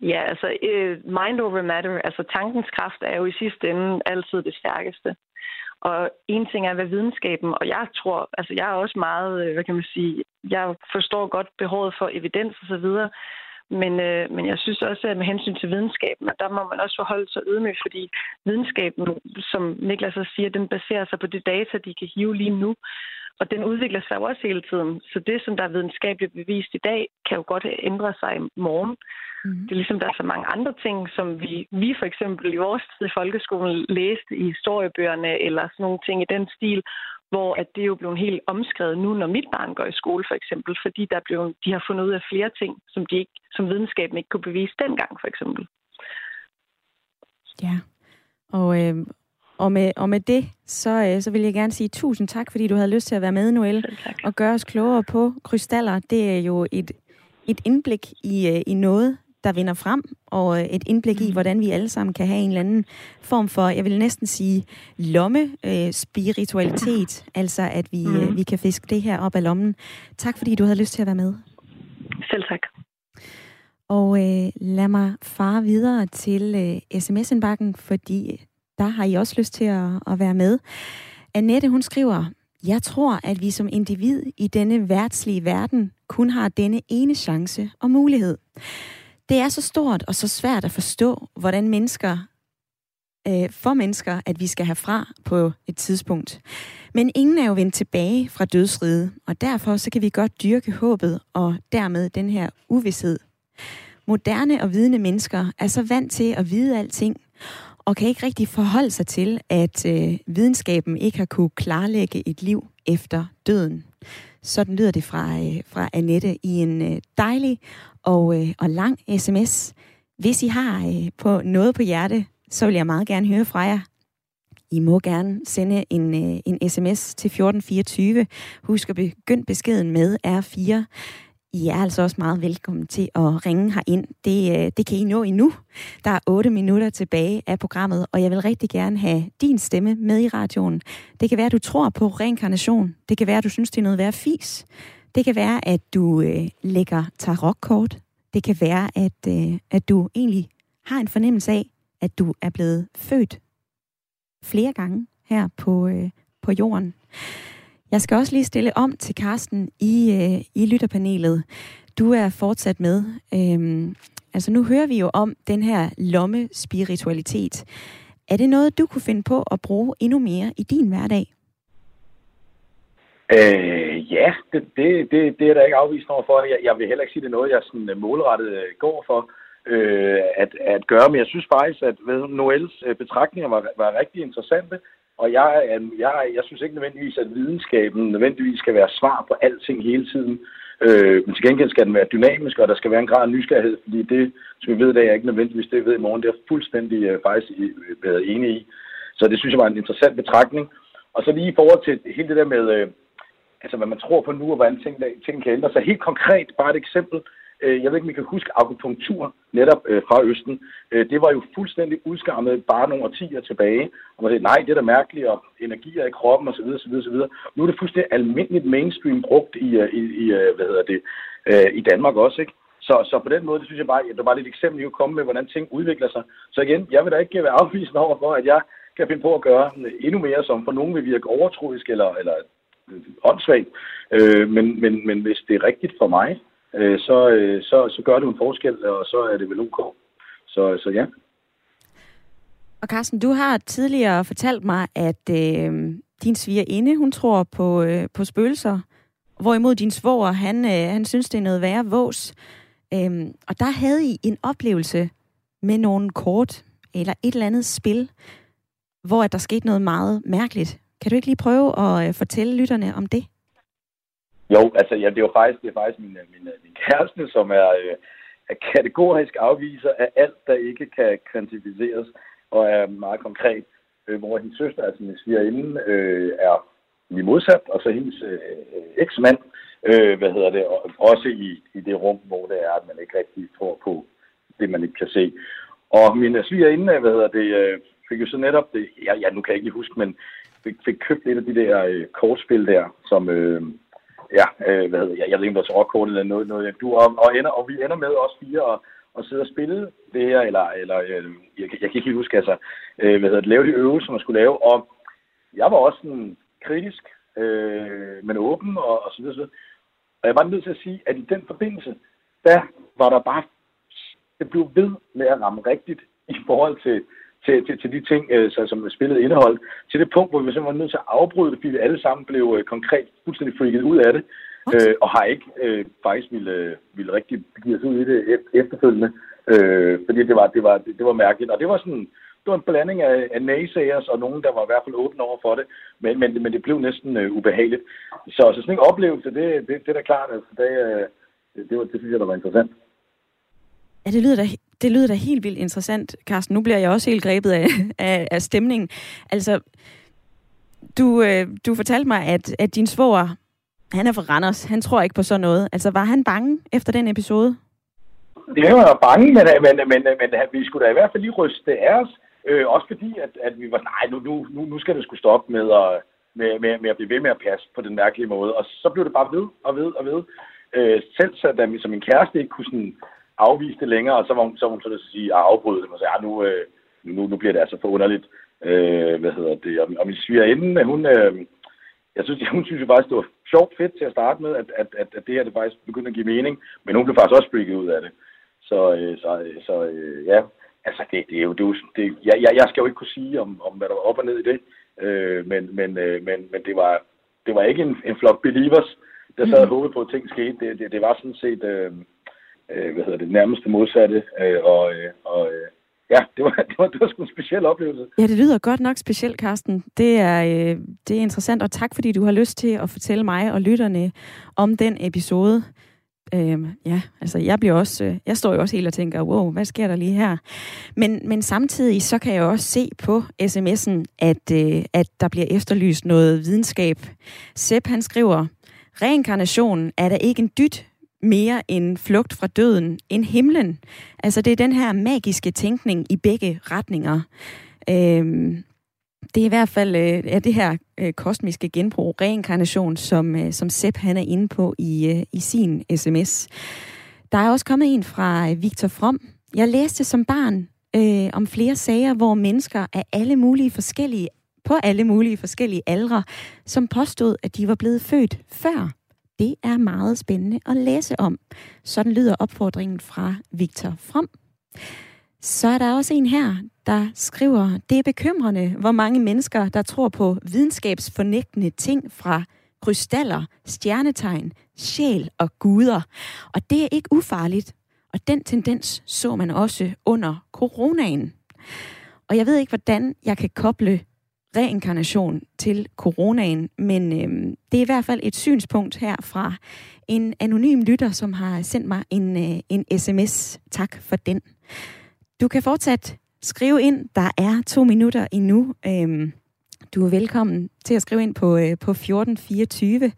Ja, altså øh, mind over matter, altså tankens kraft er jo i sidste ende altid det stærkeste. Og en ting er, hvad videnskaben, og jeg tror, altså jeg er også meget, øh, hvad kan man sige, jeg forstår godt behovet for evidens og så videre, men, øh, men jeg synes også, at med hensyn til videnskaben, der må man også forholde sig ydmyg, fordi videnskaben, som Niklas også siger, den baserer sig på det data, de kan hive lige nu. Og den udvikler sig jo også hele tiden. Så det, som der er videnskabeligt bevist i dag, kan jo godt ændre sig i morgen. Mm. Det er ligesom, der er så mange andre ting, som vi, vi for eksempel i vores tid i folkeskolen læste i historiebøgerne, eller sådan nogle ting i den stil, hvor at det er jo blevet helt omskrevet nu, når mit barn går i skole for eksempel, fordi der blev, de har fundet ud af flere ting, som, de ikke, som videnskaben ikke kunne bevise dengang for eksempel. Ja, og, øh, og, med, og med det, så, øh, så vil jeg gerne sige tusind tak, fordi du havde lyst til at være med, Noel, og gøre os klogere på krystaller. Det er jo et, et indblik i, øh, i noget, der vinder frem, og øh, et indblik i, mm. hvordan vi alle sammen kan have en eller anden form for, jeg vil næsten sige, lomme øh, spiritualitet, altså at vi, øh, mm. vi kan fiske det her op af lommen. Tak fordi du havde lyst til at være med. Selv tak. Og øh, lad mig fare videre til øh, sms-indbakken, fordi der har I også lyst til at, at være med. Annette, hun skriver, jeg tror, at vi som individ i denne værtslige verden kun har denne ene chance og mulighed. Det er så stort og så svært at forstå, hvordan mennesker, øh, for mennesker, at vi skal have fra på et tidspunkt. Men ingen er jo vendt tilbage fra dødsriget, og derfor så kan vi godt dyrke håbet og dermed den her uvidshed. Moderne og vidende mennesker er så vant til at vide alting, og kan ikke rigtig forholde sig til, at øh, videnskaben ikke har kunne klarlægge et liv efter døden. Sådan lyder det fra, øh, fra Annette i en øh, dejlig og, øh, og lang sms. Hvis I har øh, på noget på hjerte, så vil jeg meget gerne høre fra jer. I må gerne sende en, øh, en sms til 1424. Husk at begynde beskeden med R4. I er altså også meget velkommen til at ringe ind. Det, øh, det kan I nå endnu. Der er 8 minutter tilbage af programmet, og jeg vil rigtig gerne have din stemme med i radioen. Det kan være, at du tror på reinkarnation. Det kan være, at du synes, det er noget værd fis. Det kan være, at du øh, lægger tarotkort. Det kan være, at, øh, at du egentlig har en fornemmelse af, at du er blevet født flere gange her på, øh, på jorden. Jeg skal også lige stille om til Karsten i, øh, i lytterpanelet. Du er fortsat med. Øhm, altså nu hører vi jo om den her lomme spiritualitet. Er det noget, du kunne finde på at bruge endnu mere i din hverdag? Øh, ja, det, det, det, det er der ikke afvist over for. Jeg, jeg vil heller ikke sige, det er noget, jeg sådan øh, målrettet øh, går for øh, at, at gøre. Men jeg synes faktisk, at ved Noels øh, betragtninger var, var rigtig interessante. Og jeg, øh, jeg, jeg synes ikke nødvendigvis, at videnskaben nødvendigvis skal være svar på alting hele tiden. Øh, men til gengæld skal den være dynamisk, og der skal være en grad af nysgerrighed, fordi det, som vi ved i dag, er ikke nødvendigvis det, vi ved i morgen. Det er fuldstændig øh, faktisk været enig i. Så det synes jeg var en interessant betragtning. Og så lige i forhold til hele det der med, øh, altså hvad man tror på nu, og hvordan ting, ting kan ændre sig. Helt konkret, bare et eksempel øh, jeg ved ikke, om I kan huske akupunktur netop øh, fra Østen. Øh, det var jo fuldstændig udskammet bare nogle årtier tilbage. Og man sagde, nej, det er da mærkeligt, og energier i kroppen osv. osv., osv. Nu er det fuldstændig almindeligt mainstream brugt i, øh, i, i øh, hvad hedder det, øh, i Danmark også, ikke? Så, så på den måde, det synes jeg bare, det var lidt et eksempel, I kunne komme med, hvordan ting udvikler sig. Så igen, jeg vil da ikke være afvisende over for, at jeg kan finde på at gøre endnu mere, som for nogen vil virke overtroisk eller, eller øh, åndssvagt. Øh, men, men, men hvis det er rigtigt for mig, øh, så, øh, så, så gør det en forskel, og så er det vel ok. Så, så ja. Og Carsten, du har tidligere fortalt mig, at øh, din svigerinde, hun tror på, øh, på spøgelser, hvorimod din svoger, han, øh, han synes, det er noget værre vås. Øhm, og der havde I en oplevelse med nogle kort eller et eller andet spil, hvor at der skete noget meget mærkeligt. Kan du ikke lige prøve at øh, fortælle lytterne om det? Jo, altså ja, det er jo faktisk, det er faktisk min, øh, min, øh, min kæreste, som er, øh, er kategorisk afviser af alt, der ikke kan kvantificeres, og er meget konkret. Øh, hvor hendes søster, altså min svigerinde, øh, er lige modsat, og så hendes øh, øh eksmand, øh, hvad hedder det, også i, i det rum, hvor det er, at man ikke rigtig tror på det, man ikke kan se. Og min svigerinde, hvad hedder det, øh, fik jo så netop det, ja, ja nu kan jeg ikke huske, men fik, fik købt et af de der øh, kortspil der, som, øh, ja, øh, hvad hedder jeg, jeg ved ikke, om der er råkort eller noget, noget du, og, og, ender, og vi ender med os fire og, og sidde og spille det her, eller, eller øh, jeg, jeg kan ikke lige huske, altså, øh, hvad hedder det, lave de øvelser, man skulle lave, og jeg var også sådan kritisk, øh, men åben og, og så videre, så videre. Og jeg var nødt til at sige, at i den forbindelse, der var der bare, det blev ved med at ramme rigtigt i forhold til, til, til, til de ting, øh, så, som spillet indeholdt, til det punkt, hvor vi simpelthen var nødt til at afbryde det, fordi vi alle sammen blev øh, konkret fuldstændig freaket ud af det, øh, og har ikke øh, faktisk ville, øh, ville rigtig begive os ud i det efterfølgende, øh, fordi det var, det, var, det, det var mærkeligt. Og det var sådan, det var en blanding af, af naysayers og nogen, der var i hvert fald åbne over for det, men, men, men det blev næsten øh, ubehageligt. Så, så sådan en oplevelse, det, det, det er da klart, altså, det, øh, det, var, det synes jeg, der var interessant. Ja, det lyder da, det lyder da helt vildt interessant, Carsten. Nu bliver jeg også helt grebet af, [LAUGHS] af, af stemningen. Altså, du, øh, du fortalte mig, at, at din svoger, han er fra Randers. Han tror ikke på sådan noget. Altså, var han bange efter den episode? Det var bange, men, øh, men, øh, men, øh, men, men vi skulle da i hvert fald lige ryste af os. Øh, også fordi, at, at vi var nej, nu, nu, nu skal det skulle stoppe med at, med, med, med at blive ved med at passe på den mærkelige måde. Og så blev det bare ved og ved og ved. Øh, selv så, da som min kæreste ikke kunne sådan afvise det længere, og så var hun så, hun så at sige, at afbryde det, og sagde, nu, øh, nu, nu bliver det altså for underligt. Øh, hvad hedder det? Og, og min svigerinde, hun, øh, jeg synes, [LAUGHS] hun synes jo faktisk, det var sjovt fedt til at starte med, at, at, at, at det her det faktisk begyndte at give mening, men hun blev faktisk også freaket ud af det. Så, øh, så, så øh, ja, altså det, det er jo, det, det jeg, jeg, jeg skal jo ikke kunne sige, om, om hvad der var op og ned i det, øh, men, men, øh, men, men det var, det var ikke en, en flok believers, der sad og mm. håbede på, at ting skete. Det, det, det var sådan set, øh, øh, hvad hedder det, nærmeste modsatte, øh, og, øh, og øh, ja, [LAUGHS] det var, det, var, det var sgu en speciel oplevelse. Ja, det lyder godt nok specielt, Carsten. Det er, øh, det er interessant, og tak fordi du har lyst til at fortælle mig og lytterne om den episode. Øhm, ja, altså jeg bliver også, øh, jeg står jo også helt og tænker, wow, hvad sker der lige her? Men, men samtidig så kan jeg også se på sms'en, at, øh, at der bliver efterlyst noget videnskab. Sepp han skriver, reinkarnation er der ikke en dyt mere en flugt fra døden end himlen. Altså det er den her magiske tænkning i begge retninger. Øhm, det er i hvert fald øh, ja, det her øh, kosmiske genbrug, reinkarnation, som, øh, som Sepp han er inde på i, øh, i sin sms. Der er også kommet en fra øh, Victor From. Jeg læste som barn øh, om flere sager, hvor mennesker af alle mulige forskellige, på alle mulige forskellige aldre, som påstod, at de var blevet født før. Det er meget spændende at læse om. Sådan lyder opfordringen fra Victor From. Så er der også en her, der skriver, det er bekymrende, hvor mange mennesker, der tror på videnskabsfornægtende ting fra krystaller, stjernetegn, sjæl og guder. Og det er ikke ufarligt. Og den tendens så man også under coronaen. Og jeg ved ikke, hvordan jeg kan koble reinkarnation til coronaen, men øh, det er i hvert fald et synspunkt her fra en anonym lytter, som har sendt mig en, øh, en sms. Tak for den. Du kan fortsat skrive ind. Der er to minutter endnu. Øh, du er velkommen til at skrive ind på, øh, på 1424.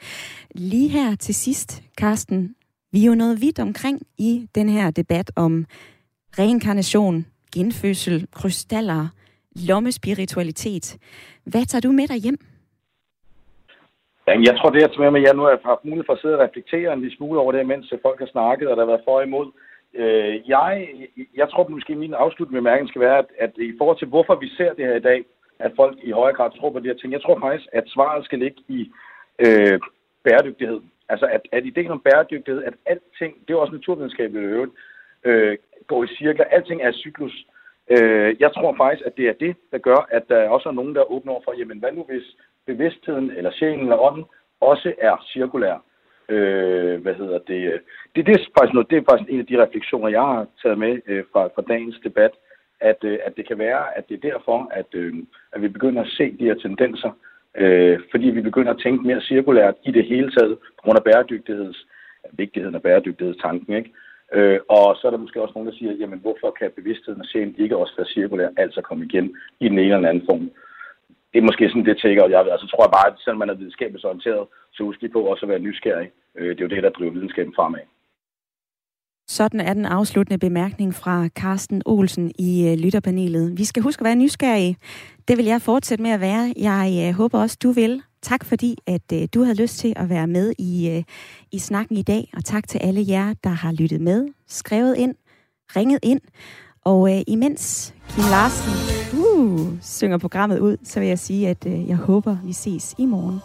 Lige her til sidst, Karsten, Vi er jo noget vidt omkring i den her debat om reinkarnation, genfødsel, krystaller, lommespiritualitet. Hvad tager du med dig hjem? Jamen, jeg tror, det jeg tager med mig, jeg nu har haft mulighed for at sidde og reflektere en lille smule over det, mens øh, folk har snakket, og der har været for og imod. Øh, jeg, jeg tror måske, min afsluttende bemærkning skal være, at, at i forhold til, hvorfor vi ser det her i dag, at folk i højere grad tror på de her ting, jeg tror faktisk, at svaret skal ligge i øh, bæredygtighed. Altså, at, at ideen om bæredygtighed, at alting, det er også naturvidenskabeligt øvrigt, øh, går i cirkler. Alting er cyklus. Øh, jeg tror faktisk, at det er det, der gør, at der også er nogen, der åbner for, jamen hvad nu hvis bevidstheden, eller sjælen, eller ånden, også er cirkulær. Øh, hvad hedder det? Det, det, er faktisk noget, det er faktisk en af de refleksioner, jeg har taget med øh, fra, fra dagens debat, at, øh, at det kan være, at det er derfor, at, øh, at vi begynder at se de her tendenser, øh, fordi vi begynder at tænke mere cirkulært i det hele taget, på grund af bæredygtigheds, vigtigheden af bæredygtighedstanken, ikke? Øh, og så er der måske også nogen, der siger, jamen hvorfor kan bevidstheden og sjælen ikke også være cirkulær, altså komme igen i den ene eller anden form? Det er måske sådan det tænker, jeg altså, tror jeg bare, at selvom man er videnskabeligt orienteret, så husk lige på også at være nysgerrig. Øh, det er jo det, der driver videnskaben fremad. Sådan er den afsluttende bemærkning fra Carsten Olsen i øh, lytterpanelet. Vi skal huske at være nysgerrige. Det vil jeg fortsætte med at være. Jeg øh, håber også, du vil. Tak fordi, at øh, du havde lyst til at være med i, øh, i snakken i dag. Og tak til alle jer, der har lyttet med, skrevet ind, ringet ind. Og øh, imens Kim Larsen uh, synger programmet ud, så vil jeg sige, at øh, jeg håber, vi ses i morgen.